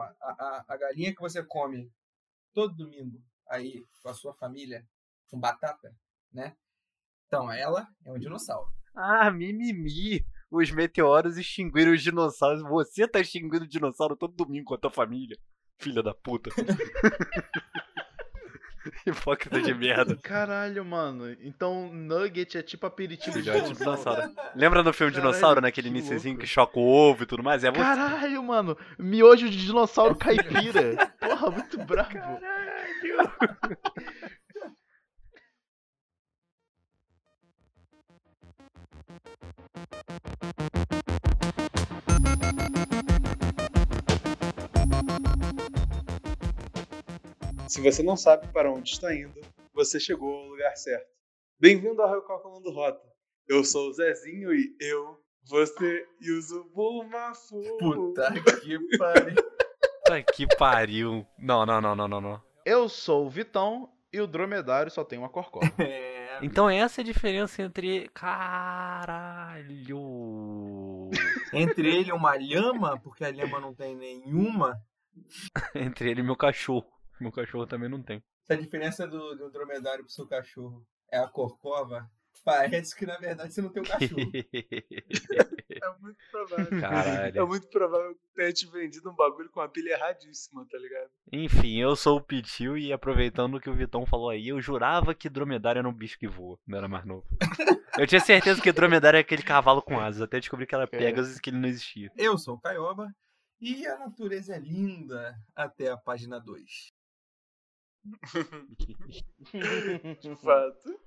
ó, a, a, a galinha que você come todo domingo aí com a sua família, com batata, né? Então, ela é um dinossauro. Ah, mimimi. Os meteoros extinguiram os dinossauros. Você tá extinguindo o dinossauro todo domingo com a tua família. Filha da puta. Hipócrita de merda. Caralho, mano. Então, nugget é tipo aperitivo de dinossauro. dinossauro. Lembra no filme Caralho, Dinossauro, naquele que iniciozinho louco. que choca o ovo e tudo mais? É você. Caralho, mano. Miojo de dinossauro caipira. Porra, muito brabo. Se você não sabe para onde está indo, você chegou ao lugar certo. Bem-vindo ao Recalculando Rota. Eu sou o Zezinho e eu, você e o Zubumafu. Puta que pariu. Puta que pariu. Não, não, não, não, não, não. Eu sou o Vitão e o dromedário só tem uma corcova. É, Então essa é a diferença entre. Caralho. entre ele e uma lhama, porque a lhama não tem nenhuma. entre ele e meu cachorro. Meu cachorro também não tem. Se a diferença do, do dromedário pro seu cachorro é a corcova, parece que na verdade você não tem um cachorro. É muito provável. É Caralho. muito provável que tenha te vendido um bagulho com a pilha erradíssima, tá ligado? Enfim, eu sou o Pitil e aproveitando o que o Vitão falou aí, eu jurava que dromedário era um bicho que voa, não era mais novo. Eu tinha certeza que dromedário é aquele cavalo com asas, até descobri que era Pegasus e que ele não existia. Eu sou o Caioba e a natureza é linda até a página 2. De fato.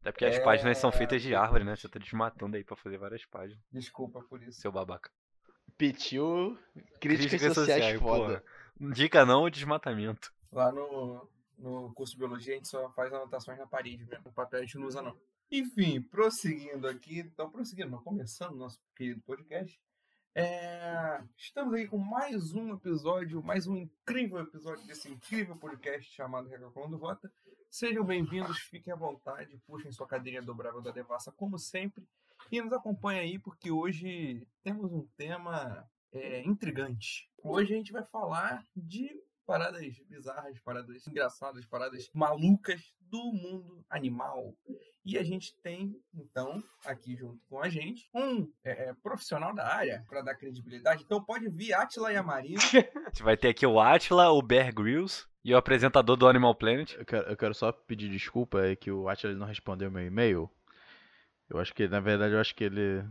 Até porque as É. páginas são feitas de árvore, né? Você tá desmatando aí pra fazer várias páginas, Desculpa por isso. seu babaca. Pitiu, críticas, sociais, foda. porra. Dica não, desmatamento. Lá no, no curso de biologia a gente só faz anotações na parede mesmo. O papel a gente não usa não. Enfim, prosseguindo aqui, então prosseguindo, começando o nosso querido podcast. É, estamos aqui com mais um episódio, mais um incrível episódio desse incrível podcast chamado Recalculando Rota. Sejam bem-vindos, fiquem à vontade, puxem sua cadeirinha dobrável da Devassa, como sempre, e nos acompanhem aí, porque hoje temos um tema é, intrigante. Hoje a gente vai falar de paradas bizarras, paradas engraçadas, paradas malucas do mundo animal. E a gente tem, então, aqui junto com a gente, um é, é, profissional da área para dar credibilidade. Então pode vir Atila e a Marina. A gente vai ter aqui o Atila, o Bear Grylls e o apresentador do Animal Planet. Eu quero, eu quero só pedir desculpa, é que o Atila não respondeu meu e-mail. Eu acho que, na verdade, eu acho que ele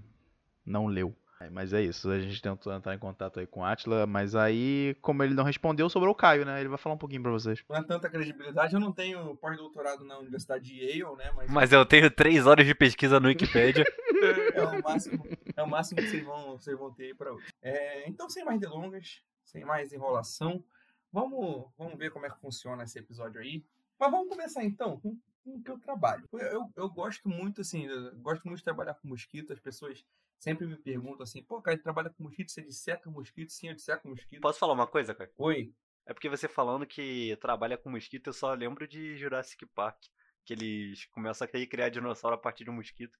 não leu. É, Mas é isso, a gente tentou entrar em contato aí com o Atila, mas aí, como ele não respondeu, sobrou o Caio, né? Ele vai falar um pouquinho pra vocês. Não é tanta credibilidade. Eu não tenho pós-doutorado na Universidade de Yale, né? Mas, Mas eu tenho três horas de pesquisa no Wikipedia. é o máximo, é o máximo que vocês vão, vocês vão ter aí para hoje. É, então, sem mais delongas, sem mais enrolação, vamos, vamos ver como é que funciona esse episódio aí. Mas vamos começar então com, o que eu trabalho. Eu, eu, eu gosto muito, assim, eu gosto muito de trabalhar com mosquito. As pessoas sempre me perguntam assim, pô, cara, trabalha com mosquito, você disseca mosquito? Sim, eu disseco mosquito. Posso falar uma coisa, cara? Oi. É porque você falando que trabalha com mosquito, eu só lembro de Jurassic Park. Que eles começam a criar dinossauro a partir de um mosquito.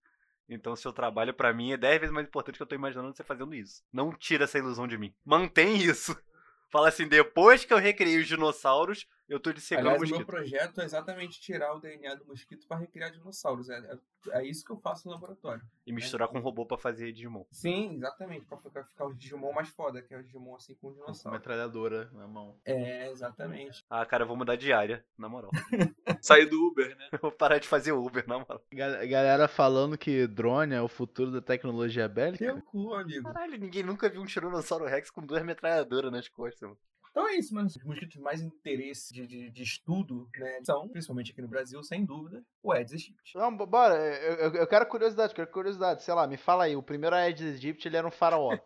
Então, seu trabalho pra mim é 10 vezes mais importante que eu tô imaginando você fazendo isso. Não tira essa ilusão de mim. Mantém isso. Fala assim, depois que eu recriei os dinossauros, eu tô dissecando Aliás, o mosquito. meu projeto é exatamente tirar o DNA do mosquito para recriar dinossauros. É, é, é isso que eu faço no laboratório. E misturar com robô pra fazer Digimon. Sim, exatamente. Pra ficar, ficar os Digimon mais foda, que é o Digimon assim com Com dinossauro. metralhadora na mão. É, exatamente. Ah, cara, eu vou mudar de área, na moral. Sair do Uber, né? Eu vou parar de fazer Uber, na moral. Gal- Galera falando que drone é o futuro da tecnologia bélica. Teu cu, amigo. Caralho, ninguém nunca viu um Tiranossauro Rex com duas metralhadoras nas costas, mano. Então é isso, mano. Os mosquitos de mais interesse de, de, de estudo, né? São, principalmente aqui no Brasil, sem dúvida, o Aedes aegypti. Não, bora, eu, eu- eu quero curiosidade, quero curiosidade. Sei lá, me fala aí, o primeiro Aedes aegypti ele era um faraó.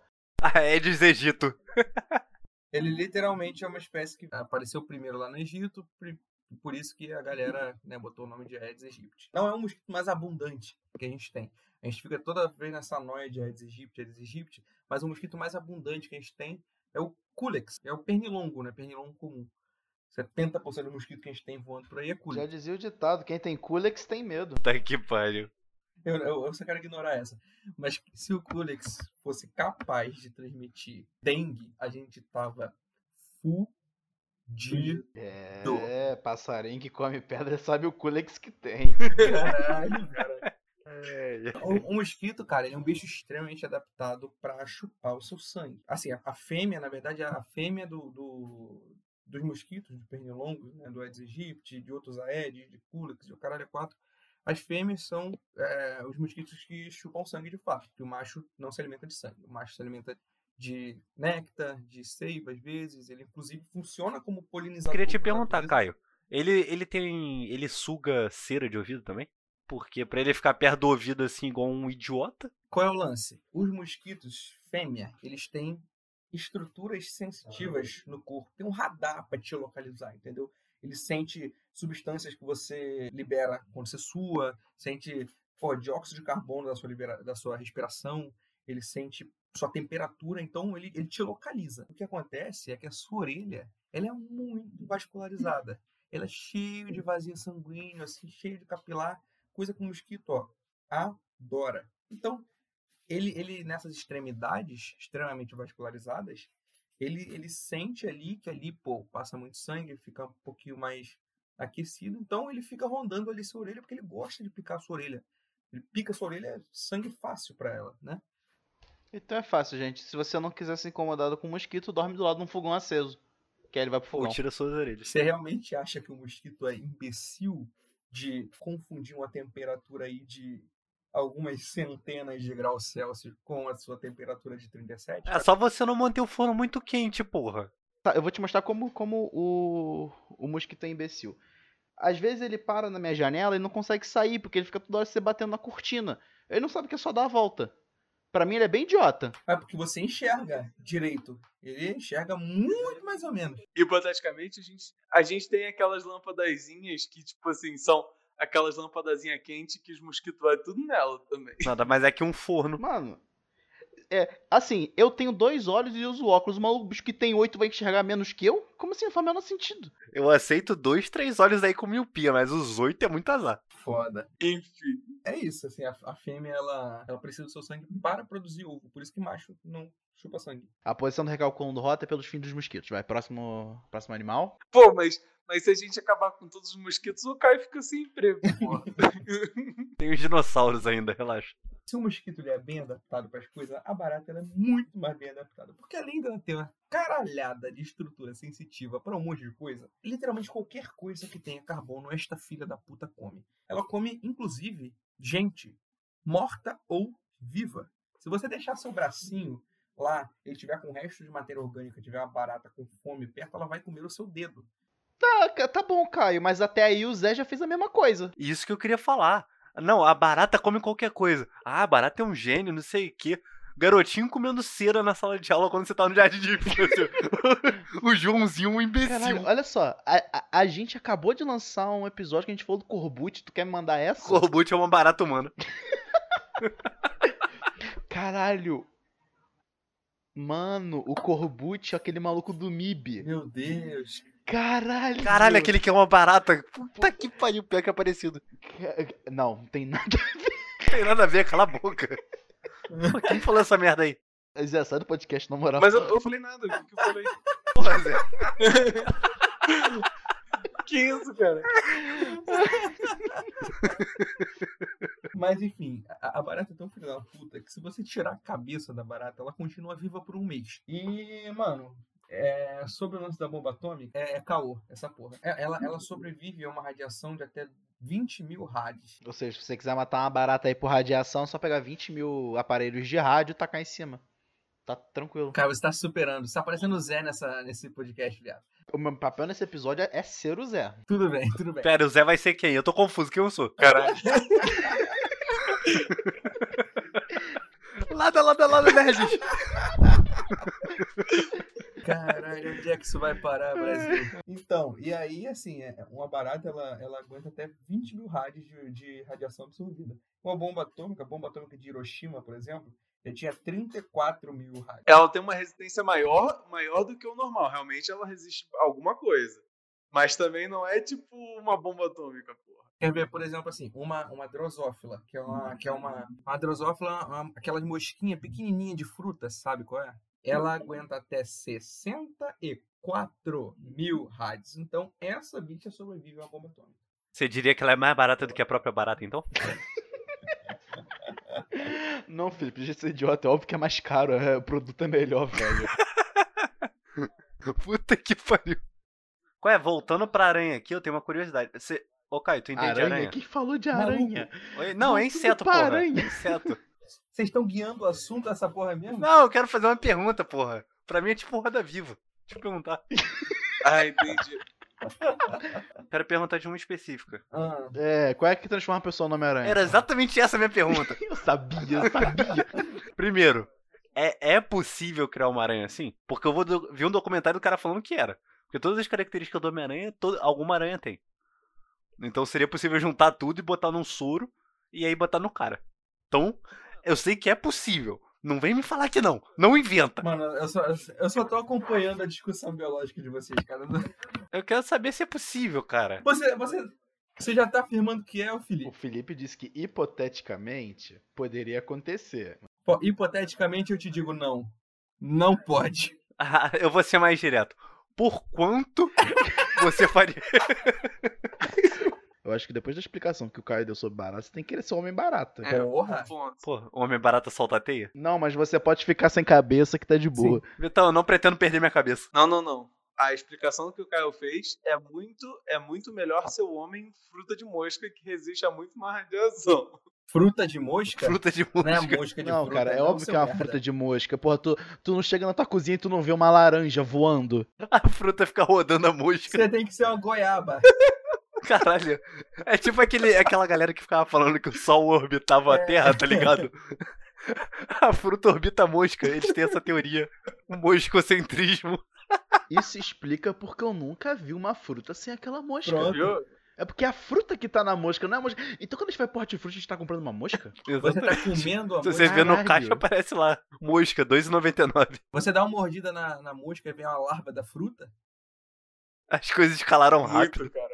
Ah, Aedes Egito. Ele literalmente é uma espécie que apareceu primeiro lá no Egito, por isso que a galera né, botou o nome de Aedes aegypti. Não é o mosquito mais abundante que a gente tem. A gente fica toda vez nessa noia de Aedes aegypti, Aedes aegypti, mas o mosquito mais abundante que a gente tem é o Culex, é o pernilongo, né? Pernilongo comum. 70% do mosquito que a gente tem voando por aí é Já Culex. dizia o ditado, quem tem Culex tem medo. Tá que pariu. Eu, eu, eu só quero ignorar essa. Mas se o Culex fosse capaz de transmitir dengue, a gente tava fudido. É, passarinho que come pedra sabe o culex que tem. Caralho, cara. É, O, o mosquito, cara, ele é um bicho extremamente adaptado pra chupar o seu sangue. Assim, a, a fêmea, na verdade, a fêmea do, do- dos mosquitos, do pernilongo, né, do Aedes aegypti, de outros aedes, de culex, de o caralho é quatro, as fêmeas são é, os mosquitos que chupam sangue de fato, que o macho não se alimenta de sangue. O macho se alimenta de néctar, de seiva, às vezes. Ele, inclusive, funciona como Eu polinizador. queria te perguntar. Caio. Ele, ele tem. Ele suga cera de ouvido também? Porque pra ele ficar perto do ouvido assim, igual um idiota. Qual é o lance? Os mosquitos fêmea, eles têm estruturas sensitivas no corpo. Tem um radar para te localizar, entendeu? Ele sente substâncias que você libera quando você sua, sente pô, dióxido de carbono da sua, libera- da sua respiração, ele sente sua temperatura, então ele, ele te localiza. O que acontece é que a sua orelha ela é muito vascularizada. Ela é cheia de vazio sanguíneo, assim, cheio de capilar, coisa que o mosquito ó, adora. Então, ele, ele nessas extremidades extremamente vascularizadas, ele, ele sente ali que ali, pô, passa muito sangue, fica um pouquinho mais aquecido, então ele fica rondando ali sua orelha porque ele gosta de picar a sua orelha. Ele pica a sua orelha, é sangue fácil para ela, né? Então é fácil, gente. Se você não quiser ser incomodado com mosquito, dorme do lado de um fogão aceso. Que aí ele vai pro Ou fogão. tira suas orelhas. Você realmente acha que o mosquito é imbecil de confundir uma temperatura aí de algumas centenas de graus Celsius com a sua temperatura de 37? É só você não manter o forno muito quente, porra. Tá, eu vou te mostrar como, como o, o mosquito é imbecil. Às vezes ele para na minha janela e não consegue sair, porque ele fica toda hora se batendo na cortina. Ele não sabe que é só dar a volta. Pra mim ele é bem idiota. É porque você enxerga direito. Ele enxerga muito mais ou menos. Hipoteticamente, a gente, a gente tem aquelas lâmpadazinhas que, tipo assim, são aquelas lâmpadazinhas quentes que os mosquitos vai tudo nela também. Nada mais é que um forno. Mano, é, assim, eu tenho dois olhos e uso óculos. O maluco bicho que tem oito vai enxergar menos que eu? Como assim? Não faz o menor sentido. Eu aceito dois, três olhos aí com miopia, mas os oito é muito azar. Foda. Enfim. É isso, assim, a, a fêmea, ela, ela precisa do seu sangue para produzir ovo. Por isso que macho não chupa sangue. A posição do recalculando rota é pelos fins dos mosquitos. Vai, próximo, próximo animal. Pô, mas, mas se a gente acabar com todos os mosquitos, o Caio fica sem emprego, pô. Tem os dinossauros ainda, relaxa. Se o mosquito ele é bem adaptado para as coisas, a barata ela é muito mais bem adaptada. Porque além dela ter uma caralhada de estrutura sensitiva para um monte de coisa, literalmente qualquer coisa que tenha carbono, esta filha da puta come. Ela come, inclusive, gente morta ou viva. Se você deixar seu bracinho lá, ele tiver com resto de matéria orgânica, tiver uma barata com fome perto, ela vai comer o seu dedo. Tá, tá bom, Caio, mas até aí o Zé já fez a mesma coisa. Isso que eu queria falar. Não, a barata come qualquer coisa. Ah, a barata é um gênio, não sei o quê. Garotinho comendo cera na sala de aula quando você tá no jardim de infância. o Joãozinho, um imbecil. Caralho, olha só, a, a- a gente acabou de lançar um episódio que a gente falou do Corbucci, tu quer me mandar essa? Corbucci é uma barata humana. Caralho. Mano, o Corbucci é aquele maluco do MIB. Meu Deus. Caralho. Caralho, aquele que é uma barata. Puta que pariu, pior que é parecido. Não, não tem nada. Não tem nada a ver, cala a boca. Quem falou essa merda aí? Zé, sai do podcast, na moral. Mas eu, eu falei nada, o que, que eu falei? Porra, Zé. Que isso, cara? Mas enfim, a, a barata é tão filha da puta que se você tirar a cabeça da barata, ela continua viva por um mês. E, mano, é, sobre o lance da bomba atômica, é, é caô, essa porra. É, ela, ela sobrevive a uma radiação de até 20 mil rádios. Ou seja, se você quiser matar uma barata aí por radiação, é só pegar 20 mil aparelhos de rádio e tacar em cima. Tá tranquilo. Cara, você tá superando. Você tá parecendo o Zé nessa, nesse podcast, viado. O meu papel nesse episódio é ser o Zé. Tudo bem, tudo bem. Pera, o Zé vai ser quem? Eu tô confuso, quem eu sou? Caralho. Lada, lada, lada, nerds. Caralho, onde é que isso vai parar, Brasil? Então, e aí, assim, é, uma barata, ela, ela aguenta até 20 mil rádios de, de radiação absorvida. Uma bomba atômica, a bomba atômica de Hiroshima, por exemplo, já tinha 34 mil rádios. Ela tem uma resistência maior, maior do que o normal. Realmente ela resiste a alguma coisa. Mas também não é tipo uma bomba atômica, porra. Quer ver, por exemplo, assim, uma, uma drosófila, que é uma, que é uma, uma drosófila, uma- aquelas mosquinhas pequenininha de fruta, sabe qual é? Ela aguenta até 64 mil rádios. Então, essa bicha sobrevive a uma bomba atômica. Você diria que ela é mais barata do que a própria barata, então? Não, Felipe, deixa de ser idiota. É óbvio que é mais caro. é, o produto é melhor, velho. Puta que pariu. Qual é? Voltando pra aranha aqui, eu tenho uma curiosidade. Você... Ô, Caio, tu entende aranha? aranha? Quem falou de aranha? Oi? Não, é inseto, porra. aranha. Inseto. Vocês estão guiando o assunto dessa porra mesmo? Não, eu quero fazer uma pergunta, porra. Pra mim é tipo roda viva. Deixa eu perguntar. Ah, entendi. Quero perguntar de uma específica. Ah, É, qual é que transforma a pessoa no Homem-Aranha? Era exatamente essa a minha pergunta. Eu sabia, eu sabia. Primeiro, é, é possível criar uma aranha assim? Porque eu vou do- vi um documentário do cara falando que era. Porque todas as características do Homem-Aranha, alguma aranha tem. Então seria possível juntar tudo e botar num soro e aí botar no cara. Então, eu sei que é possível. Não vem me falar que não. Não inventa. mano, eu só, eu só tô acompanhando a discussão biológica de vocês, cara. Eu quero saber se é possível, cara. Você, você, você já tá afirmando que é o O Felipe. Felipe disse que hipoteticamente poderia acontecer. Pô, hipoteticamente eu te digo não. Não pode. Ah, eu vou ser mais direto. Por quanto você faria? Eu acho que depois da explicação que o Caio deu sobre barata, você tem que querer ser homem barata. É, Porra. um. Pô, homem barata solta a teia? Não, mas você pode ficar sem cabeça que tá de boa. Então, eu não pretendo perder minha cabeça. Não, não, não. A explicação que o Caio fez é muito, é muito melhor ser o homem fruta de mosca que resiste a muito mais radiação. Fruta de mosca? Fruta de Não é mosca. mosca de Não, fruta. cara, é não, óbvio que é uma merda. fruta de mosca. Porra, tu, tu não chega na tua cozinha e tu não vê uma laranja voando. A fruta fica rodando a mosca. Você tem que ser uma goiaba. Caralho. É tipo aquele, aquela galera que ficava falando que o Sol orbitava a É. Terra, tá ligado? A fruta orbita a mosca. Eles têm essa teoria. O moscocentrismo. Isso explica porque eu nunca vi uma fruta sem aquela mosca. Pronto. Viu? É porque a fruta que tá na mosca não é a mosca. Então quando a gente vai pro hortifruti, a gente tá comprando uma mosca? Você tá comendo a Se mosca. você vê no caixa, aparece lá. Mosca, 2,99. Você dá uma mordida na, na mosca e vem uma larva da fruta? As coisas escalaram rápido. Muito, cara.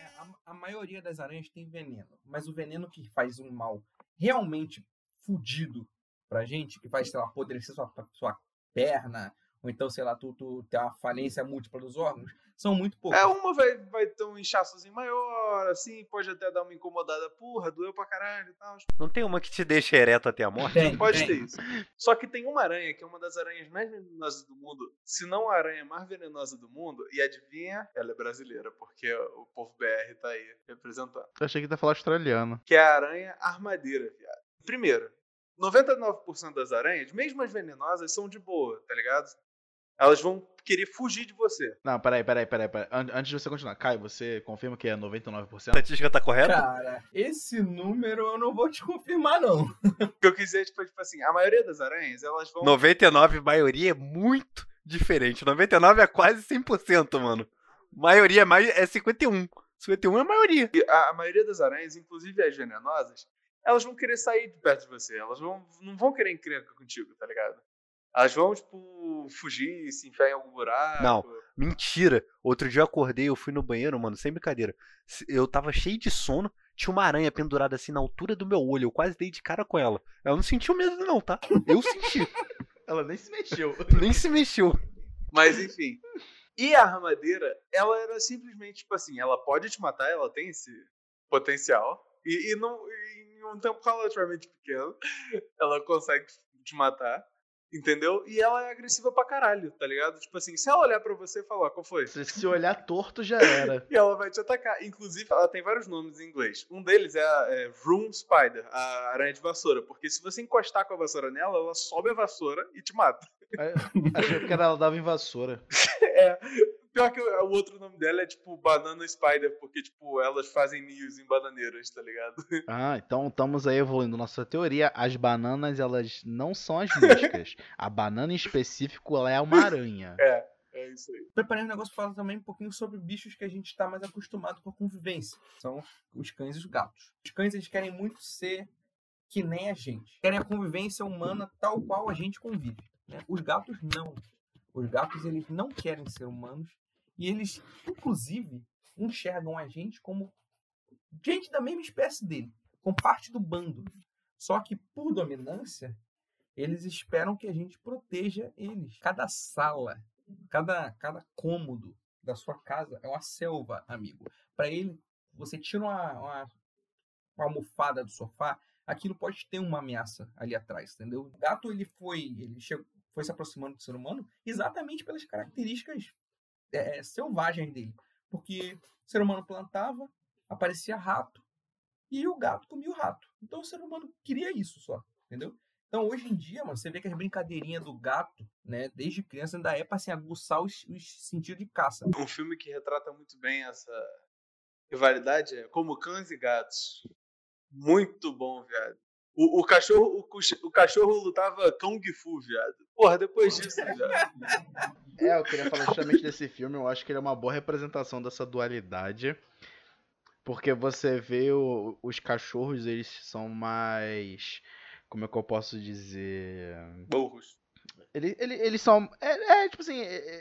É, A, a maioria das aranhas tem veneno, mas o veneno que faz um mal realmente fudido pra gente, que faz, sei lá, apodrecer sua, sua perna, ou então, sei lá, tu, tu ter uma falência múltipla dos órgãos, são muito poucos. É, uma vai, vai ter um inchaçozinho maior, assim, pode até dar uma incomodada, porra, doeu pra caralho e tal. Não tem uma que te deixa ereto até a morte? Tem, Pode tem. ter isso. Só que tem uma aranha que é uma das aranhas mais venenosas do mundo, se não a aranha mais venenosa do mundo, e adivinha, ela é brasileira, porque o povo BR tá aí representando. Eu achei que ia falar australiano. Que é a aranha armadeira, viado. Primeiro, 99% das aranhas, mesmo as venenosas, são de boa, tá ligado? Elas vão querer fugir de você. Não, peraí, peraí, peraí. peraí. An- Antes de você continuar, Caio, você confirma que é 99%? A estatística tá correta? Cara, esse número eu não vou te confirmar, não. O que eu quis dizer, tipo, tipo assim, a maioria das aranhas, elas vão 99, maioria é muito diferente. 99 é quase 100%, mano. Maioria é mais é 51. 51 é a maioria. E a, a maioria das aranhas, inclusive as venenosas, elas vão querer sair de perto de você. Elas vão, não vão querer encrenca contigo, tá ligado? Elas vão, tipo, fugir, se enfiar em algum buraco. Não. Mentira. Outro dia eu acordei, eu fui no banheiro, mano, sem brincadeira. Eu tava cheio de sono, tinha uma aranha pendurada assim na altura do meu olho. Eu quase dei de cara com ela. Ela não sentiu medo, não, tá? Eu senti. Ela nem se mexeu. Nem se mexeu. Mas, enfim. E a armadeira, ela era simplesmente, tipo assim, ela pode te matar, ela tem esse potencial. E, e não, e em um tempo relativamente pequeno, ela consegue te matar. Entendeu? E ela é agressiva pra caralho, tá ligado? Tipo assim, se ela olhar pra você e falar, qual foi? Se, se olhar torto, já era. E ela vai te atacar. Inclusive, ela tem vários nomes em inglês. Um deles é a é, Room Spider, a aranha de vassoura. Porque se você encostar com a vassoura nela, ela sobe a vassoura e te mata. Achei que ela dava em vassoura. É. Pior que o, outro nome dela é tipo Banana Spider, porque, tipo, elas fazem ninhos em bananeiras, tá ligado? Ah, então estamos aí evoluindo nossa teoria. As bananas, elas não são as moscas. A banana em específico, ela é uma aranha. É, é isso aí. Preparei um negócio para falar também um pouquinho sobre bichos que a gente está mais acostumado com a convivência. São os cães e os gatos. Os cães, eles querem muito ser que nem a gente. Querem a convivência humana tal qual a gente convive. né? Os gatos, não. Os gatos, eles não querem ser humanos. E eles, inclusive, enxergam a gente como gente da mesma espécie dele, com parte do bando. Só que por dominância, eles esperam que a gente proteja eles. Cada sala, cada, cada cômodo da sua casa é uma selva, amigo. Para ele, você tira uma, uma, uma almofada do sofá, aquilo pode ter uma ameaça ali atrás, entendeu? O gato ele foi, ele chegou, foi se aproximando do ser humano exatamente pelas características é, selvagens dele, porque o ser humano plantava, aparecia rato e o gato comia o rato. Então o ser humano queria isso só, entendeu? Então, hoje em dia, mano, você vê que as brincadeirinhas do gato, né, desde criança, ainda é pra assim, aguçar os, os sentidos de caça. Um filme que retrata muito bem essa rivalidade é Como Cães e Gatos. Muito bom, viado. O, o cachorro, o, o, cachorro lutava Kung Fu, viado. Porra, depois disso, viado. É, eu queria falar justamente desse filme. Eu acho que ele é uma boa representação dessa dualidade. Porque você vê o, os cachorros, eles são mais como é que eu posso dizer? Burros. Eles, eles, eles são. É, é, tipo assim,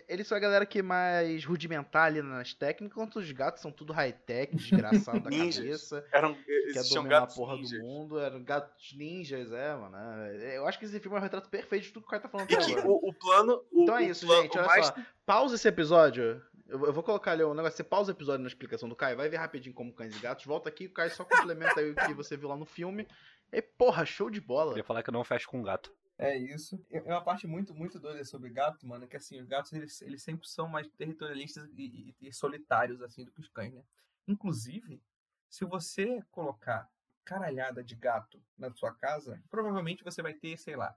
eles são a galera que é mais rudimentar ali nas técnicas, enquanto os gatos são tudo high-tech, desgraçado da cabeça. Eram, quer dominar a porra ninjas. do mundo. Eram gatos ninjas, é, mano. É, eu acho que esse filme é um retrato perfeito de tudo que o cara tá falando e agora. O, o, plano. O, então é isso, plano, gente. Olha mais... só. Pausa esse episódio. Eu, vou colocar ali um negócio. Você pausa o episódio na explicação do Caio, vai ver rapidinho como cães e gatos. Volta aqui, o Caio só complementa aí o que você viu lá no filme. E, porra, show de bola. Eu ia falar que eu não fecho com gato. É isso. É uma parte muito, muito doida sobre gato, mano, que assim, os gatos, eles, eles sempre são mais territorialistas e, e, e solitários, assim, do que os cães, né? Inclusive, se você colocar caralhada de gato na sua casa, provavelmente você vai ter, sei lá,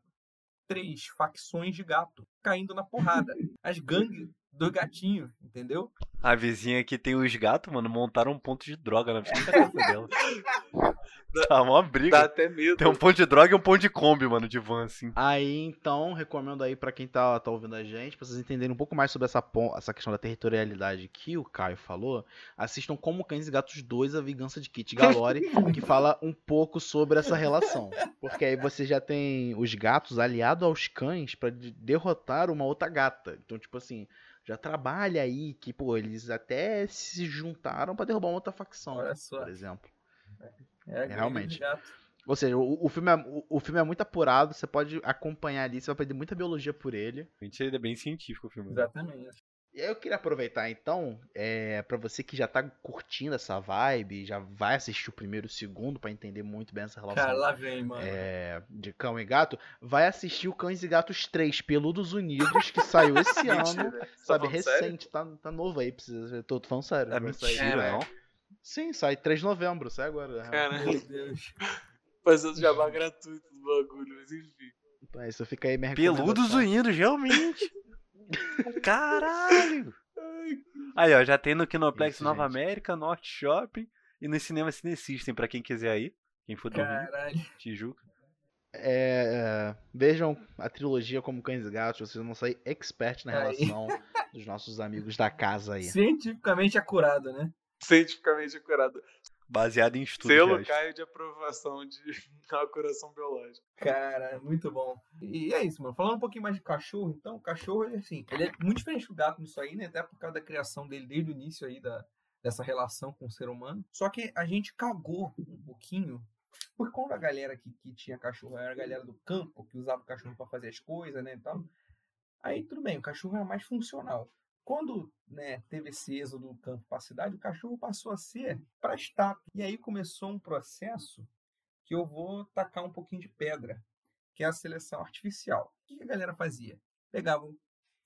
três facções de gato caindo na porrada. As gangues do gatinho, entendeu? A vizinha aqui tem os gatos, mano, montaram um ponto de droga na frente da casa dela. Tá uma briga. Dá até medo. Tem um ponto de droga e um ponto de Kombi, mano, de van, assim. Aí, então, recomendo aí para quem tá, tá ouvindo a gente, pra vocês entenderem um pouco mais sobre essa, essa questão da territorialidade que o Caio falou, assistam Como Cães e Gatos 2, A Vingança de Kit Galore, que fala um pouco sobre essa relação. Porque aí você já tem os gatos aliados aos cães para derrotar uma outra gata. Então, tipo assim, já trabalha aí que, pô, eles até se juntaram para derrubar uma outra facção, por exemplo. É, realmente. Ou seja, o, o, filme é, o, o, filme é muito apurado, você pode acompanhar ali, você vai aprender muita biologia por ele. Ele é bem científico o filme. Né? Exatamente. E aí eu queria aproveitar então, é, para você que já tá curtindo essa vibe, já vai assistir o primeiro e o segundo para entender muito bem essa relação. Cara, lá vem, mano. É, de cão e gato, vai assistir o Cães e Gatos 3, Peludos Unidos, que saiu esse ano, tá sabe, recente, tá, tá novo aí, precisa, eu tô, tô falando sério. É mentira, é, não? Sim, sai 3 de novembro, sai agora. Caramba. Meu Deus. Fazendo jabá gratuito do bagulho, mas enfim. Então, isso fica aí minha Peludos Unidos, realmente. Caralho! Aí, ó, já tem no Kinoplex Isso, Nova gente. América, Norte Shopping e no Cinema Cine System, pra quem quiser ir. Quem for do Caralho. Rio, Tijuca. É, é, vejam a trilogia como Cães e Gatos, vocês vão sair expert na relação aí. dos nossos amigos da casa aí. Cientificamente acurado, né? Cientificamente acurado. Baseado em estudos. Selo Caio de aprovação de acuração biológica. Cara, muito bom. E é isso, mano. Falando um pouquinho mais de cachorro, então, o cachorro, ele, assim, ele é muito diferente do gato nisso aí, né? Até por causa da criação dele desde o início aí da, dessa relação com o ser humano. Só que a gente cagou um pouquinho. Porque quando a galera que, que tinha cachorro era a galera do campo, que usava o cachorro para fazer as coisas, né, e tal. Aí tudo bem, o cachorro era mais funcional. Quando né, teve esse êxodo do campo para a cidade, o cachorro passou a ser para estátua. E aí começou um processo que eu vou tacar um pouquinho de pedra, que é a seleção artificial. O que a galera fazia? Pegavam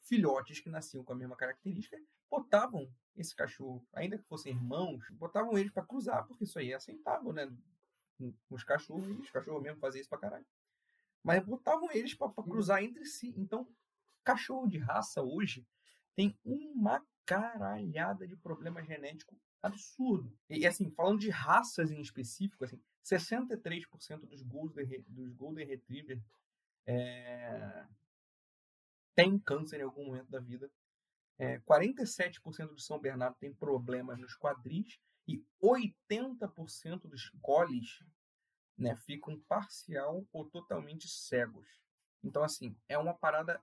filhotes que nasciam com a mesma característica, botavam esse cachorro, ainda que fossem irmãos, botavam eles para cruzar, porque isso aí é aceitável, né? Os cachorros, os cachorros mesmo faziam isso para caralho. Mas botavam eles para cruzar entre si. Então, cachorro de raça hoje tem uma caralhada de problema genético absurdo. E assim, falando de raças em específico, assim, 63% dos Golden, dos Golden Retriever é, tem câncer em algum momento da vida. É, 47% do São Bernardo tem problemas nos quadris e 80% dos coles né, ficam parcial ou totalmente cegos. Então, assim, é uma parada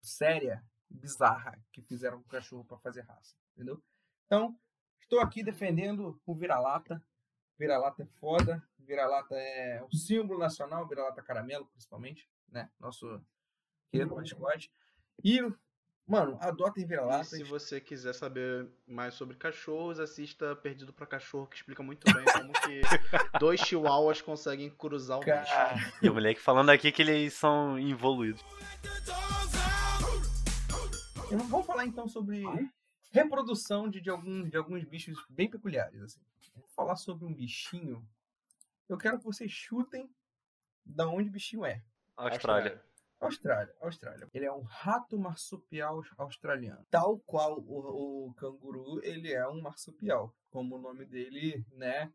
séria bizarra que fizeram com o cachorro para fazer raça, entendeu? Então, estou aqui defendendo o vira-lata, Vira-lata é foda, vira-lata é o símbolo nacional, vira-lata caramelo, principalmente, né? Nosso querido mascote. E, mano, adotem E vira-latas. se você quiser saber mais sobre cachorros, assista Perdido pra Cachorro, que explica muito bem como que dois chihuahuas conseguem cruzar o bicho. E o moleque falando aqui que eles são involuídos. Eu não vou falar então sobre reprodução de, de, algum, de alguns bichos bem peculiares. Assim. Vou falar sobre um bichinho. Eu quero que vocês chutem da onde o bichinho é. Austrália. Austrália, Austrália. Ele é um rato marsupial australiano. Tal qual o, o canguru, ele é um marsupial. Como o nome dele, né,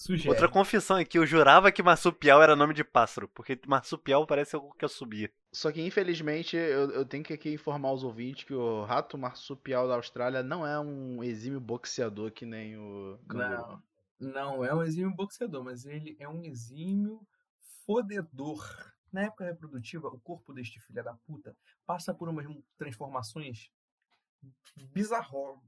sugere. Outra confissão aqui, eu jurava que marsupial era nome de pássaro, porque marsupial parece algo que eu subia. Só que infelizmente eu, eu tenho que aqui informar os ouvintes que o rato marsupial da Austrália não é um exímio boxeador que nem o canguru. Não, não é um exímio boxeador, mas ele é um exímio fodedor. Na época reprodutiva, o corpo deste filho da puta passa por umas transformações bizarro.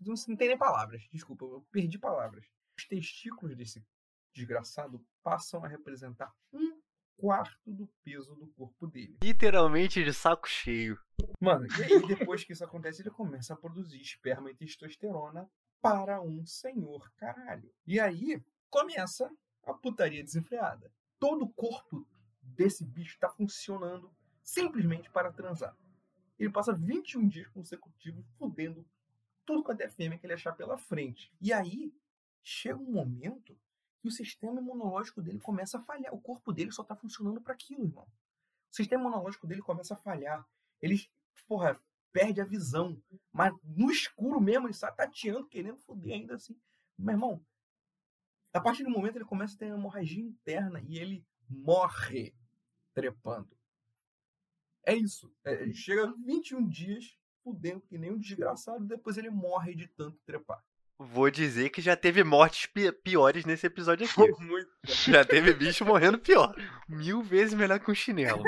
Não não tem nem palavras, desculpa, eu perdi palavras. Os testículos desse desgraçado passam a representar um quarto do peso do corpo dele. Literalmente de saco cheio. Mano, e aí depois que isso acontece, ele começa a produzir esperma e testosterona para um senhor caralho. E aí começa a putaria desenfreada. Todo o corpo desse bicho está funcionando simplesmente para transar. Ele passa 21 dias consecutivos fudendo tudo quanto é fêmea que ele achar pela frente. E aí chega um momento que o sistema imunológico dele começa a falhar. O corpo dele só tá funcionando para aquilo, irmão. O sistema imunológico dele começa a falhar. Ele, porra, perde a visão. Mas no escuro mesmo, ele está tateando, querendo foder ainda assim. Meu irmão, a partir do momento ele começa a ter hemorragia interna e ele morre trepando. É isso. É, chega 21 dias fudendo que nem um desgraçado, depois ele morre de tanto trepar. Vou dizer que já teve mortes pi- piores nesse episódio aqui. Muito. Já teve bicho morrendo pior. Mil vezes melhor que um chinelo.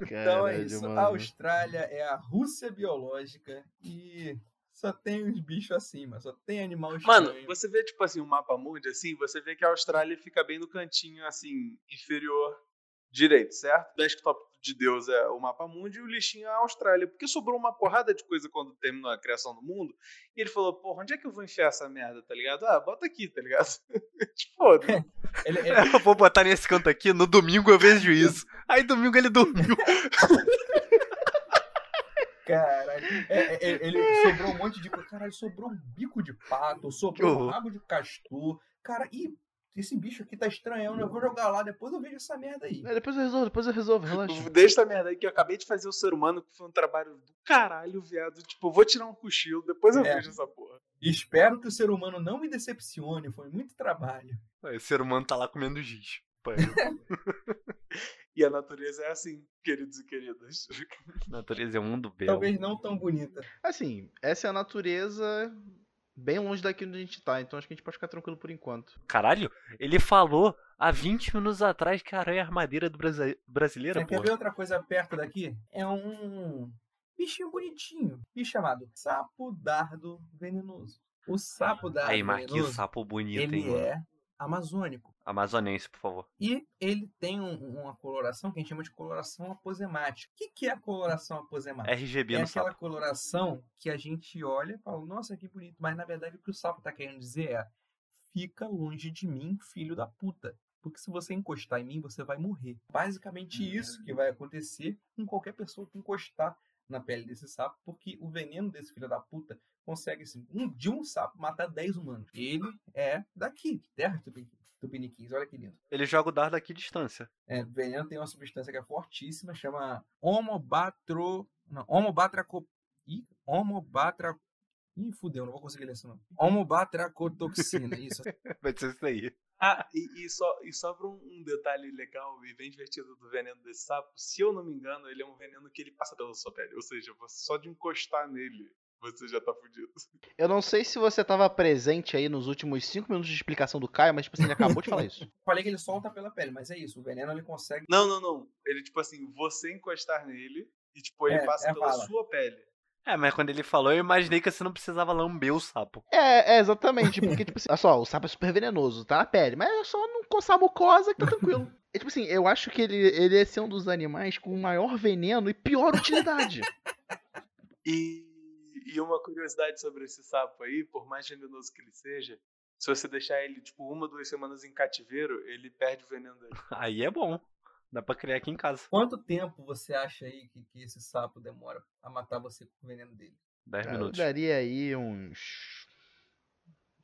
Então é isso. mano. A Austrália é a Rússia biológica e só tem uns bichos acima, só tem animal estranho. Mano, você vê, tipo assim, um mapa mundi, assim, você vê que a Austrália fica bem no cantinho, assim, inferior direito, certo? Desktop de Deus é o mapa mundi e o lixinho é a Austrália. Porque sobrou uma porrada de coisa quando terminou a criação do mundo. E ele falou, porra, onde é que eu vou enfiar essa merda, tá ligado? Ah, bota aqui, tá ligado? Tipo. Ele, ele- Eu vou botar nesse canto aqui, no domingo eu vejo isso. Aí domingo ele dormiu. Caralho. É, é, é, ele sobrou um monte de coisa. Caralho, sobrou um bico de pato, sobrou um rabo de castor. Cara, e esse bicho aqui tá estranhão, né? Eu vou jogar lá, depois eu vejo essa merda aí. É, depois eu resolvo, depois eu resolvo, relaxa. Deixa essa merda aí que eu acabei de fazer o ser humano, que foi um trabalho do caralho, viado. Tipo, eu vou tirar um cochilo, depois eu É. vejo essa porra. Espero que o ser humano não me decepcione, foi muito trabalho. Aí o ser humano tá lá comendo giz. E a natureza é assim, queridos e queridas. A natureza é um mundo belo. Talvez não tão bonita. Assim, essa é a natureza bem longe daqui onde a gente tá, então acho que a gente pode ficar tranquilo por enquanto. Caralho, ele falou há 20 minutos atrás que a aranha armadeira do Brasi- brasileira, Você quer ver outra coisa perto daqui? É um bichinho bonitinho. Bicho chamado sapo dardo venenoso. O sapo dardo Aí, Marquinhos, venenoso, sapo bonito, hein, ele é amazônico. Amazonense, por favor. E ele tem um- uma coloração que a gente chama de coloração aposemática. O que, que é a coloração aposemática? RGB É no aquela sapo. coloração que a gente olha e fala, nossa, que bonito. Mas na verdade o que o sapo tá querendo dizer é: fica longe de mim, filho da puta. Porque se você encostar em mim, você vai morrer. Basicamente isso que vai acontecer com qualquer pessoa que encostar na pele desse sapo, porque o veneno desse filho da puta consegue, assim, um, de um sapo matar 10 humanos. Ele é daqui, terra Tupini- tupiniquins. Olha que lindo. Ele joga o dardo aqui distância. É, veneno tem uma substância que é fortíssima, chama homobatro... Não, homobatraco... Ih, homobatra... Ih, fudeu, não vou conseguir ler isso não. Homobatracotoxina, isso. Vai ser isso aí. Ah, e, e só, e só pra um, um detalhe legal e bem divertido do veneno desse sapo, se eu não me engano, ele é um veneno que ele passa pela sua pele. Ou seja, você, só de encostar nele, você já tá fudido. Eu não sei se você tava presente aí nos últimos 5 minutos de explicação do Caio, mas tipo assim, ele acabou de falar isso. Falei que ele solta pela pele, mas é isso. O veneno ele consegue. Não, não, não. Ele, tipo assim, você encostar nele e, tipo, ele É, passa é pela fala. sua pele. É, mas quando ele falou, eu imaginei que você não precisava lamber o sapo. É, é, exatamente. Porque, tipo assim, olha só, o sapo é super venenoso, tá na pele. Mas é só não coçar a mucosa que tá tranquilo. É, tipo assim, eu acho que ele, ele é ser um dos animais com maior veneno e pior utilidade. E, e uma curiosidade sobre esse sapo aí, por mais venenoso que ele seja, se você deixar ele, tipo, uma, duas semanas em cativeiro, ele perde o veneno dele. Aí é bom. Dá pra criar aqui em casa. Quanto tempo você acha aí que, que esse sapo demora a matar você com o veneno dele? 10 Cara, eu minutos. daria aí uns.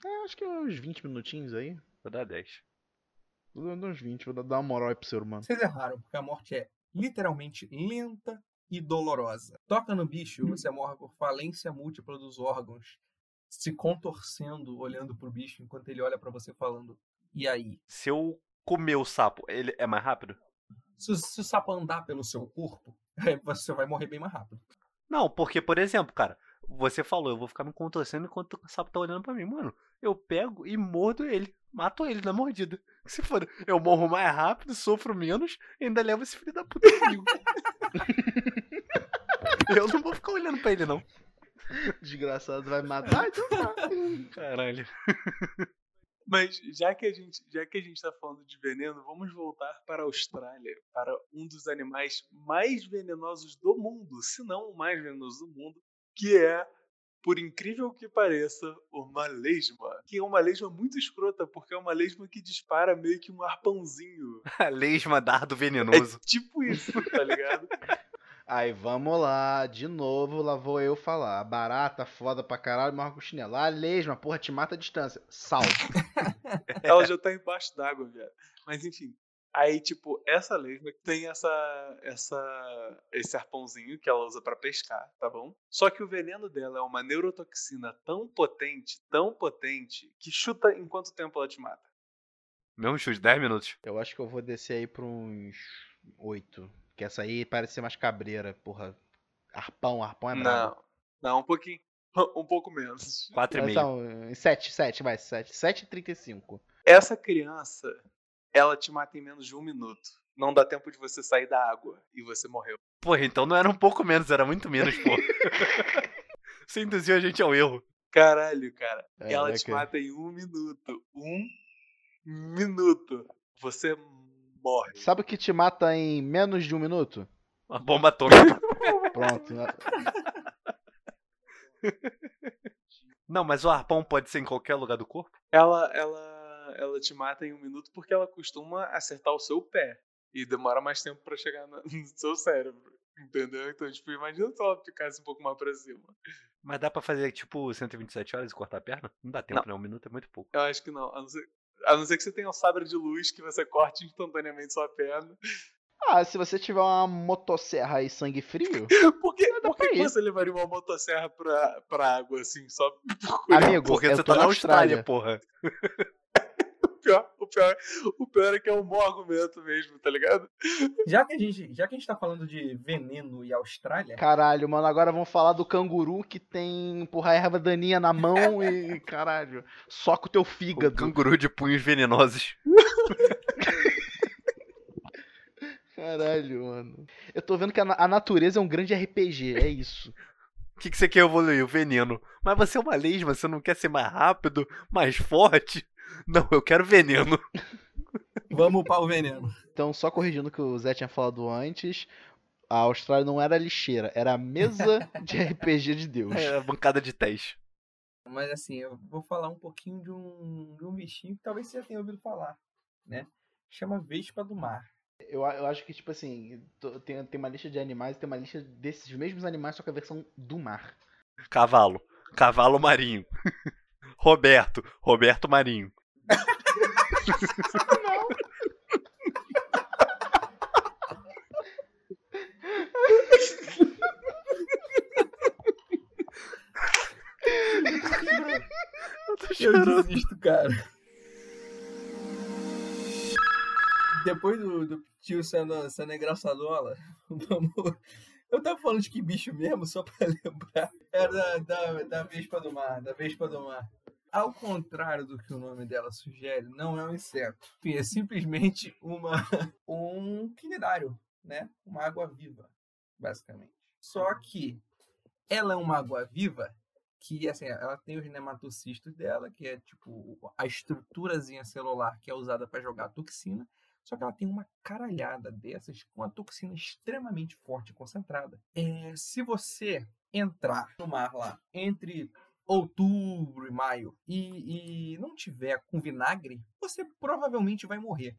É, acho que uns 20 minutinhos aí. Vou dar 10. Vou dar uns 20, vou dar uma moral aí pro ser humano. Vocês erraram, porque a morte é literalmente lenta e dolorosa. Toca no bicho, você morre por falência múltipla dos órgãos, se contorcendo, olhando pro bicho, enquanto ele olha pra você falando, e aí? Se eu comer o sapo, ele é mais rápido? Se, o- se o sapo andar pelo seu corpo, você vai morrer bem mais rápido. Não, porque, por exemplo, cara, você falou, eu vou ficar me contorcendo enquanto o sapo tá olhando pra mim. Mano, eu pego e mordo ele. Mato ele na mordida. Se for, eu morro mais rápido, sofro menos e ainda levo esse filho da puta comigo. eu não vou ficar olhando pra ele, não. Desgraçado vai me matar, então tá. Caralho. Mas já que a gente, já que a gente tá falando de veneno, vamos voltar para a Austrália, para um dos animais mais venenosos do mundo, se não o mais venenoso do mundo, que é, por incrível que pareça, uma lesma. Que é uma lesma muito escrota, porque é uma lesma que dispara meio que um arpãozinho. A lesma dardo É venenoso. tipo isso, tá ligado? Aí vamos lá, de novo, lá vou eu falar. Barata, foda pra caralho, morre com chinelo. A lesma, porra, te mata a distância. Sal. Ela já tá embaixo d'água, velho. Mas enfim. Aí, tipo, essa lesma tem essa, essa, esse arpãozinho que ela usa pra pescar, tá bom? Só que o veneno dela é uma neurotoxina tão potente, tão potente, que chuta em quanto tempo ela te mata. Mesmo chute, 10 minutos. Eu acho que eu vou descer aí pra uns 8. Que essa aí parece ser mais cabreira, porra. Arpão, arpão é brabo. Não, não, um pouquinho. Um pouco menos. 4,5. Então, 7, 7, vai, 7. 7,35. Essa criança, ela te mata em menos de um minuto. Não dá tempo de você sair da água e você morreu. Porra, então não era um pouco menos, era muito menos, pô. Você induziu a gente ao erro. Caralho, cara. ela te Caraca. mata em um minuto. Um minuto. Você morre. Sabe o que te mata em menos de um minuto? Uma bomba atômica. Pronto. Não, mas o arpão pode ser em qualquer lugar do corpo? Ela, ela, ela te mata em um minuto porque ela costuma acertar o seu pé. E demora mais tempo pra chegar na- no seu cérebro. Entendeu? Então, tipo, imagina se ela ficasse um pouco mais pra cima. Mas dá pra fazer tipo 127 horas e cortar a perna? Não dá tempo, né? Um minuto é muito pouco. Eu acho que não. A não ser, a não ser que você tenha um sabre de luz que você corte instantaneamente sua perna. Ah, se você tiver uma motosserra e sangue frio, Por que, por que você levaria uma motosserra pra, pra água, assim, só por amigo, Porque eu você tô tá na Austrália, porra. O pior, o, pior, o pior é que é um bom argumento mesmo, tá ligado? Já que a gente, já que a gente tá falando de veneno e Austrália, Caralho, mano, agora vamos falar do canguru que tem, porra, a erva daninha na mão e, caralho, soca o teu O fígado. canguru de punhos venenosos. Caralho, mano. Eu tô vendo que a, a natureza é um grande RPG, é isso. O que, que você quer evoluir? O veneno. Mas você é uma lesma, você não quer ser mais rápido, mais forte? Não, eu quero veneno. vamos upar o veneno. Então, só corrigindo o que o Zé tinha falado antes, a Austrália não era lixeira, era a mesa de RPG de Deus. É a bancada de teste. Mas assim, eu vou falar um pouquinho de um, de um bichinho que talvez você já tenha ouvido falar, né? Chama Vespa do Mar. Eu, eu acho que, tipo assim, tem, tem uma lista de animais e tem uma lista desses mesmos animais, só que a versão do mar. Cavalo. Cavalo marinho. Roberto. Roberto Marinho. Eu tô Eu chorando. desisto, cara. Depois do, do tio sendo, sendo engraçadola, vamos. Eu tava falando de que bicho mesmo, só pra lembrar. Era da, da, da Vespa do Mar, da Vespa do Mar. Ao contrário do que o nome dela sugere, não é um inseto. É simplesmente uma, um quinidário, né? Uma água viva, basicamente. Só que ela é uma água-viva que, assim, ela tem os nematocistos dela, que é tipo a estruturazinha celular que é usada para jogar toxina, só que ela tem uma caralhada dessas com a toxina extremamente forte e concentrada. É, se você entrar no mar lá entre outubro e maio e, e não tiver com vinagre, você provavelmente vai morrer.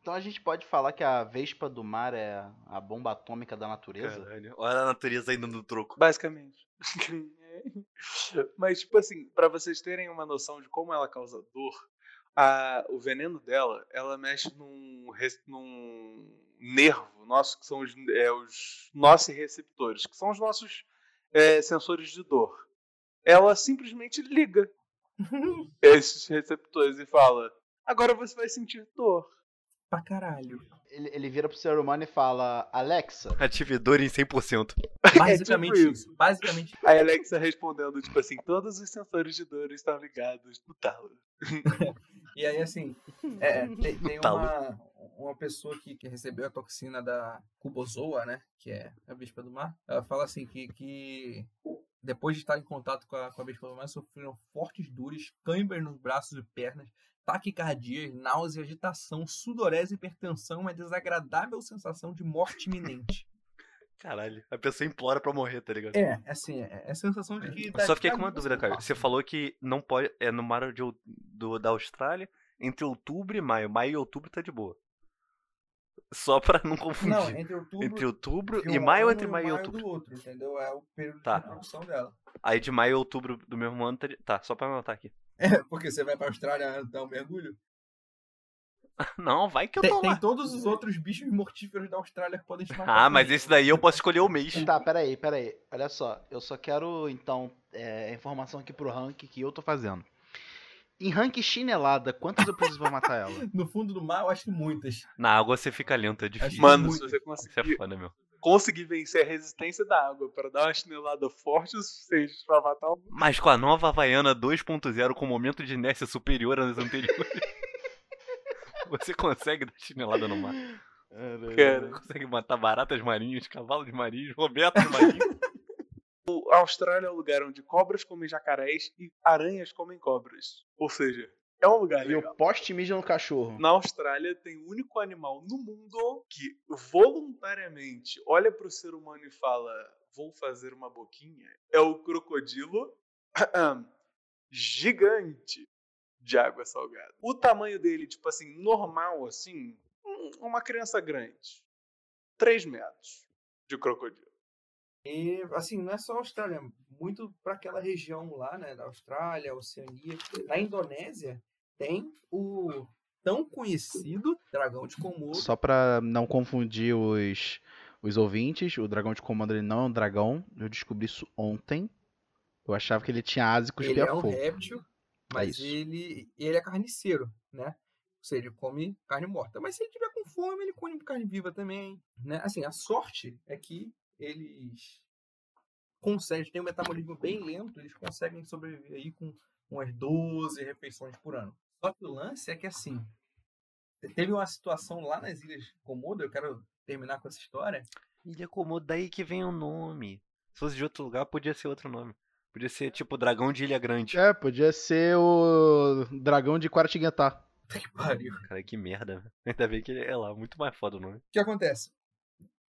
Então a gente pode falar que a vespa do mar é a bomba atômica da natureza? Caralho, olha a natureza indo no troco. Basicamente. Mas, tipo assim, pra vocês terem uma noção de como ela causa dor, a- o veneno dela, ela mexe num, num nervo nosso, que são os, é, os nociceptores, que são os nossos é, sensores de dor. Ela simplesmente liga esses receptores e fala: agora você vai sentir dor. Pra caralho. Ele, ele vira pro ser humano e fala: Alexa, Ative dor em 100%. Basicamente tipo isso. Basicamente A Alexa respondendo, tipo assim, todos os sensores de dor estão ligados no talo. E aí, assim, é, tem, tem Tá uma, uma pessoa que, que recebeu a toxina da Cubozoa, né? Que é a Vespa do Mar. Ela fala assim que, que depois de estar em contato com a, com a Mar, sofreram fortes dores, câimbras nos braços e pernas, taquicardias, náusea, agitação, sudorese, hipertensão, uma desagradável sensação de morte iminente. Caralho, a pessoa implora pra morrer, tá ligado? É, assim, é, é a sensação de que... Eu só fiquei com uma dúvida, cara. Você falou que não pode. É no mar de, do, da Austrália entre outubro e maio. Maio e outubro tá de boa. Só pra não confundir. Não, entre outubro, entre outubro e um maio entre maio e do outubro? outro, entendeu? É o período Tá. de produção dela. Aí de maio e outubro do mesmo ano tá. Tá, só pra anotar aqui. É, porque você vai pra Austrália dar um mergulho. Não, vai que eu Tem, tô tem lá. todos os outros bichos mortíferos da Austrália que podem te matar. Ah, mas esse daí eu posso escolher o mês. Tá, peraí, peraí. Olha só, eu só quero, então, é, a informação aqui pro rank que eu tô fazendo. Em rank chinelada, quantas eu preciso pra matar ela? No fundo do mar, eu acho que muitas. Na água você fica lento, é difícil. Mano, se você Isso conseguir, é foda, meu. conseguir vencer a resistência da água para dar uma chinelada forte o suficiente pra matar um Mas com a nova Havaiana 2.0 com momento de inércia superior às anteriores, você consegue dar chinelada no mar. cara. Consegue matar baratas marinhas, cavalos marinhos, Roberto marinho. A Austrália é um lugar onde cobras comem jacarés e aranhas comem cobras. Ou seja, é um lugar E legal. o poste mija no cachorro. Na Austrália tem o único animal no mundo que voluntariamente olha pro ser humano e fala: Vou fazer uma boquinha. É o crocodilo gigante de água salgada. O tamanho dele, tipo assim, normal, assim, um- uma criança grande. 3 metros de crocodilo. E, assim, não é só a Austrália. Muito pra aquela região lá, né? Da Austrália, Oceania. Na Indonésia, tem o tão conhecido dragão de Komodo. Só pra não confundir os, os ouvintes, o dragão de comando ele não é um dragão. Eu descobri isso ontem. Eu achava que ele tinha asa e cuspia Ele é um fogo. réptil, mas isso. ele, ele é carniceiro, né? Ou seja, ele come carne morta. Mas se ele tiver com fome, ele come carne viva também, né? Assim, a sorte é que eles conseguem, têm um metabolismo bem lento, eles conseguem sobreviver aí com umas 12 refeições por ano. Só que o lance é que, assim, teve uma situação lá nas Ilhas Komodo, eu quero terminar com essa história, Ilha Komodo, daí que vem o nome. Se fosse de outro lugar, podia ser outro nome. Podia ser tipo Dragão de Ilha Grande. É, podia ser o dragão de Quartiguetá. que pariu. Cara, que merda. Ainda bem que é lá, muito mais foda o nome. O que acontece?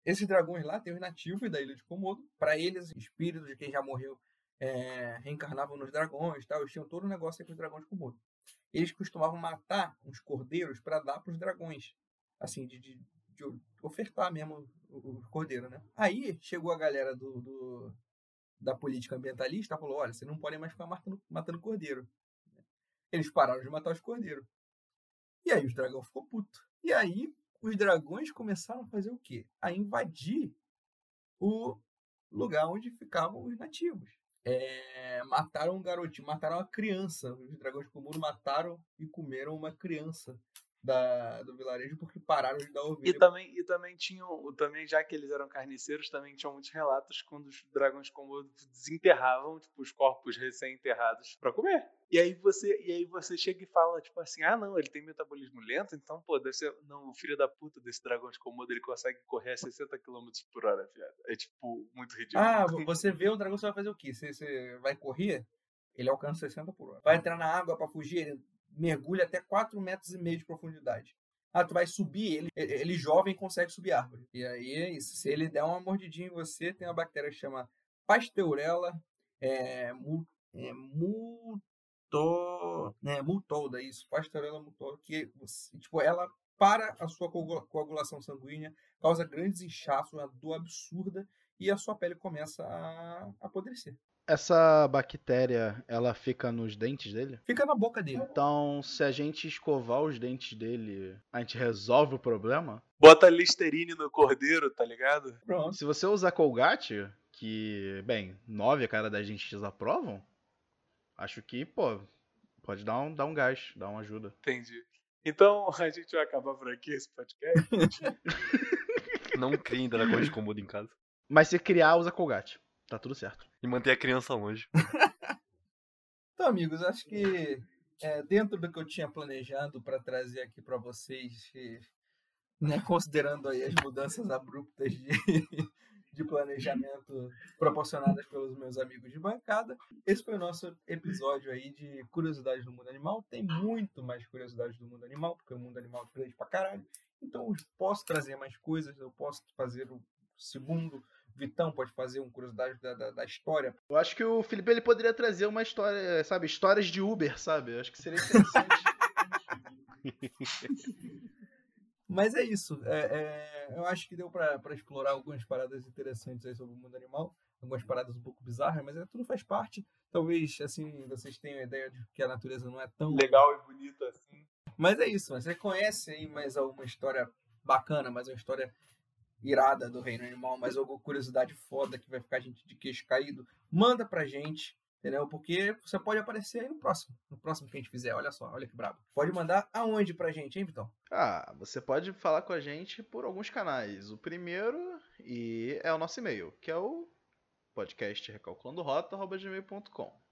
Esses dragões lá tem os nativos da ilha de Komodo. Para eles, espíritos de quem já morreu é, reencarnavam nos dragões, tal. Eles tinham todo o negócio aí com os dragões de Komodo. Eles costumavam matar uns cordeiros para dar para os dragões, assim, de, de, de ofertar mesmo o, o cordeiro, né? Aí chegou a galera do, do- da política ambientalista, falou: olha, vocês não podem mais ficar matando, matando cordeiro. Eles pararam de matar os cordeiros. E aí os dragões ficou puto. E aí os dragões começaram a fazer o quê? A invadir o lugar onde ficavam os nativos. É, mataram um garotinho, mataram uma criança. Os dragões Komodo mataram e comeram uma criança da, do vilarejo porque pararam de dar E ovelha. também, e também tinham, também, já que eles eram carniceiros, também tinham muitos relatos quando os dragões Komodo desenterravam, tipo, os corpos recém-enterrados pra comer. E aí você, e aí você chega e fala, tipo assim, ah não, ele tem metabolismo lento, então, pô, deve ser. Não, o filho da puta desse dragão de Komodo, ele consegue correr a 60 km por hora, viado. É tipo, muito ridículo. Ah, você vê o dragão, você vai fazer o quê? Você, você vai correr, ele alcança 60 por hora. Vai entrar na água pra fugir, ele mergulha até 4 metros e meio de profundidade. Ah, tu vai subir, ele, ele jovem consegue subir árvore. E aí é. Se ele der uma mordidinha em você, tem uma bactéria que chama Pasteurella é, é, né, multolda, isso. Pasteurella multolda, que tipo, ela para a sua coagula- coagulação sanguínea, causa grandes inchaços, uma dor absurda, e a sua pele começa a apodrecer. Essa bactéria, ela fica nos dentes dele? Fica na boca dele. Então, se a gente escovar os dentes dele, a gente resolve o problema? Bota Listerine no cordeiro, tá ligado? Pronto. Se você usar Colgate, que, bem, nove a cada dez dentistas aprovam, acho que, pô, pode dar um, dar um gás, dar uma ajuda. Entendi. Então a gente vai acabar por aqui esse podcast. Não criem dragões de Komodo em casa. Mas se criar, usa Colgate. Tá tudo certo. E manter a criança longe. Então, amigos, acho que é, dentro do que eu tinha planejado para trazer aqui para vocês, né, considerando aí as mudanças abruptas de, de planejamento proporcionadas pelos meus amigos de bancada, esse foi o nosso episódio aí de curiosidades do mundo animal. Tem muito mais curiosidades do mundo animal, porque o mundo animal é grande pra caralho. Então, eu posso trazer mais coisas, eu posso fazer o segundo. Vitão pode fazer uma curiosidade da, da, da história, Eu acho que o Felipe ele poderia trazer uma história, sabe, histórias de Uber, sabe? Eu acho que seria interessante. Mas é isso. É, é, eu acho que deu pra pra explorar algumas paradas interessantes aí sobre o mundo animal. Algumas paradas um pouco bizarras, mas é, tudo faz parte. Talvez, assim, vocês tenham a ideia de que a natureza não é tão... Legal e bonito assim. Mas é isso. Você conhece aí mais alguma história bacana, mais uma história irada do reino animal, mais alguma curiosidade foda que vai ficar a gente de queixo caído? Manda pra gente. Entendeu? Porque você pode aparecer aí no próximo. No próximo que a gente fizer. Olha só, olha que brabo. Pode mandar aonde pra gente, hein, Vitão? ah, você pode falar com a gente por alguns canais. O primeiro e é o nosso e-mail, que é o podcast recalculandorota.gmail.com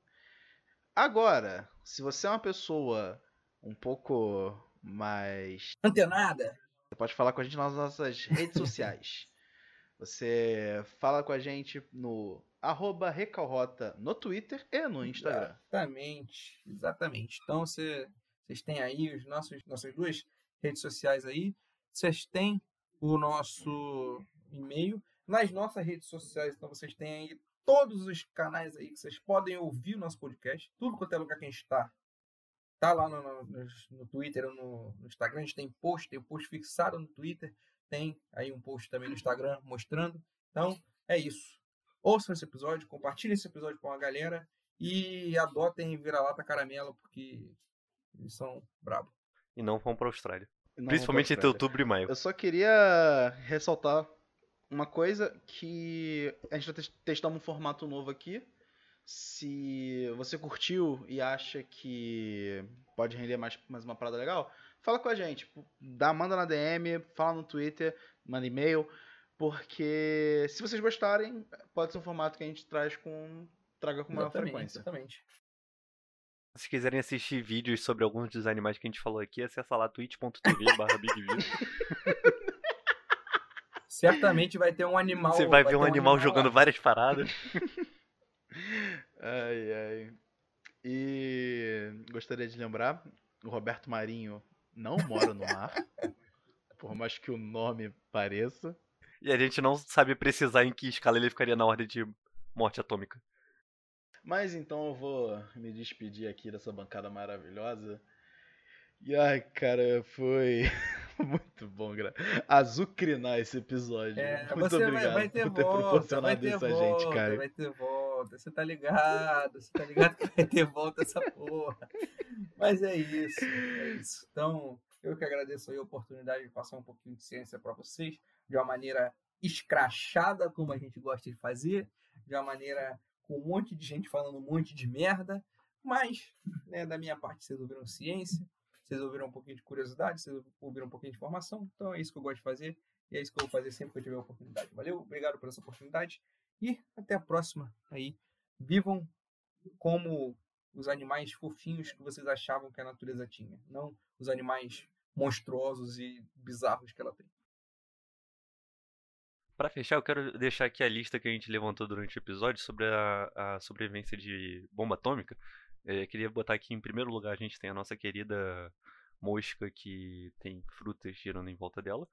Agora, se você é uma pessoa um pouco mais Antenada. Pode falar com a gente nas nossas redes sociais. Você fala com a gente no arroba recalrota no Twitter e no Instagram. Exatamente, exatamente. Então você, vocês têm aí os nossos nossas duas redes sociais aí. Vocês têm o nosso e-mail nas nossas redes sociais. Então vocês têm aí todos os canais aí que vocês podem ouvir o nosso podcast. Tudo quanto é lugar que a gente está. Tá lá no, no, no- Twitter ou no, no Instagram. A gente tem post, tem um post fixado no Twitter. Tem aí um post também no Instagram mostrando. Então, é isso. Ouçam esse episódio, compartilhem esse episódio com a galera e adotem vira-lata caramelo, porque eles são brabos. E não vão pra Austrália. E não Principalmente entre Austrália. outubro e maio. Eu só queria ressaltar uma coisa que a gente vai tes- testar um formato novo aqui. Se você curtiu e acha que pode render mais, mais uma parada legal, fala com a gente. Dá, manda na DM, fala no Twitter, manda e-mail. Porque se vocês gostarem, pode ser um formato que a gente traz com. traga com maior Exatamente, frequência. exatamente. Se quiserem assistir vídeos sobre alguns dos animais que a gente falou aqui, acessa lá twitch.tv barra. Certamente vai ter um animal. Você vai ver ter um animal lá. jogando várias paradas. Ai, ai. E gostaria de lembrar, o Roberto Marinho não mora no mar. por mais que o nome pareça. E a gente não sabe precisar em que escala ele ficaria na ordem de morte atômica. Mas então eu vou me despedir aqui dessa bancada maravilhosa. E ai, cara, foi muito bom gra... azucrinar esse episódio. É, muito você vai, obrigado vai ter por ter volta, vai proporcionado ter isso a gente, cara. vai ter volta. Você tá ligado, você tá ligado que vai ter volta essa porra. Mas é isso, é isso. Então, eu que agradeço aí a oportunidade de passar um pouquinho de ciência para vocês, de uma maneira escrachada, como a gente gosta de fazer, de uma maneira com um monte de gente falando um monte de merda, mas, né, da minha parte, vocês ouviram ciência, Vocês ouviram um pouquinho de curiosidade, vocês ouviram um pouquinho de informação. Então é isso que eu gosto de fazer. E é isso que eu vou fazer sempre que eu tiver a oportunidade. Valeu, obrigado por essa oportunidade. E até a próxima aí. Vivam como os animais fofinhos que vocês achavam que a natureza tinha. Não os animais monstruosos e bizarros que ela tem. Pra fechar, eu quero deixar aqui a lista que a gente levantou durante o episódio sobre a, a sobrevivência de bomba atômica. É, queria botar aqui em primeiro lugar, a gente tem a nossa querida mosca que tem frutas girando em volta dela.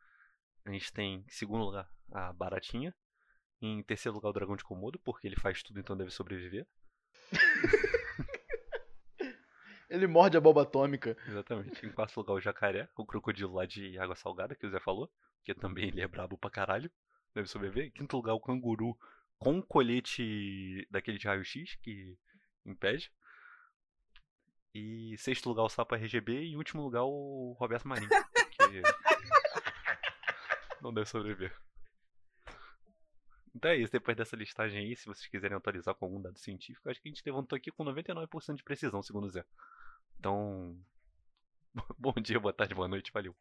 A gente tem, em segundo lugar, a baratinha. Em terceiro lugar, o dragão de Komodo, porque ele faz tudo, então deve sobreviver. Ele morde a bomba atômica. Exatamente. Em quarto lugar, o jacaré, o crocodilo lá de água salgada, que o Zé falou. Que também ele é brabo pra caralho. Deve sobreviver. Em quinto lugar, o canguru com colete daquele de raio-x, que impede. E sexto lugar, o sapo RGB. E em último lugar, o Roberto Marinho. Que não deve sobreviver. Então é isso, depois dessa listagem aí, se vocês quiserem atualizar com algum dado científico, acho que a gente levantou aqui com 99% de precisão, segundo o Zé. Então, bom dia, boa tarde, boa noite, valeu.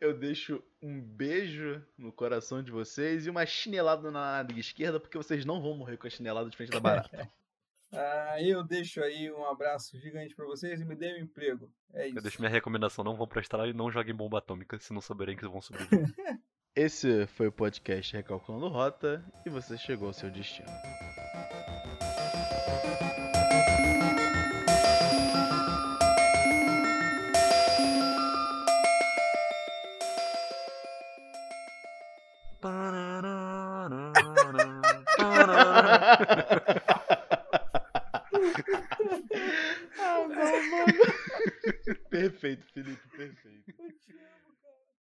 Eu deixo um beijo no coração de vocês e uma chinelada na nádega esquerda, porque vocês não vão morrer com a chinelada de frente da barata. Ah, eu deixo aí um abraço gigante pra vocês e me dê um emprego. É isso. Eu deixo minha recomendação, não vão pra estrada e não joguem bomba atômica, se não souberem que vão sobreviver. Esse foi o podcast Recalculando Rota e você chegou ao seu destino. Perfeito, Felipe, perfeito.